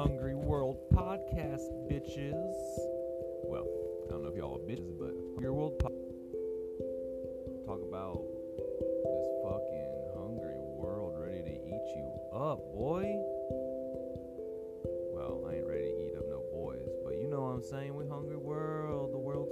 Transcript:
Hungry World podcast, bitches. Well, I don't know if y'all are bitches, but Hungry World po- talk about this fucking hungry world ready to eat you up, boy. Well, I ain't ready to eat up no boys, but you know what I'm saying. We hungry world, the world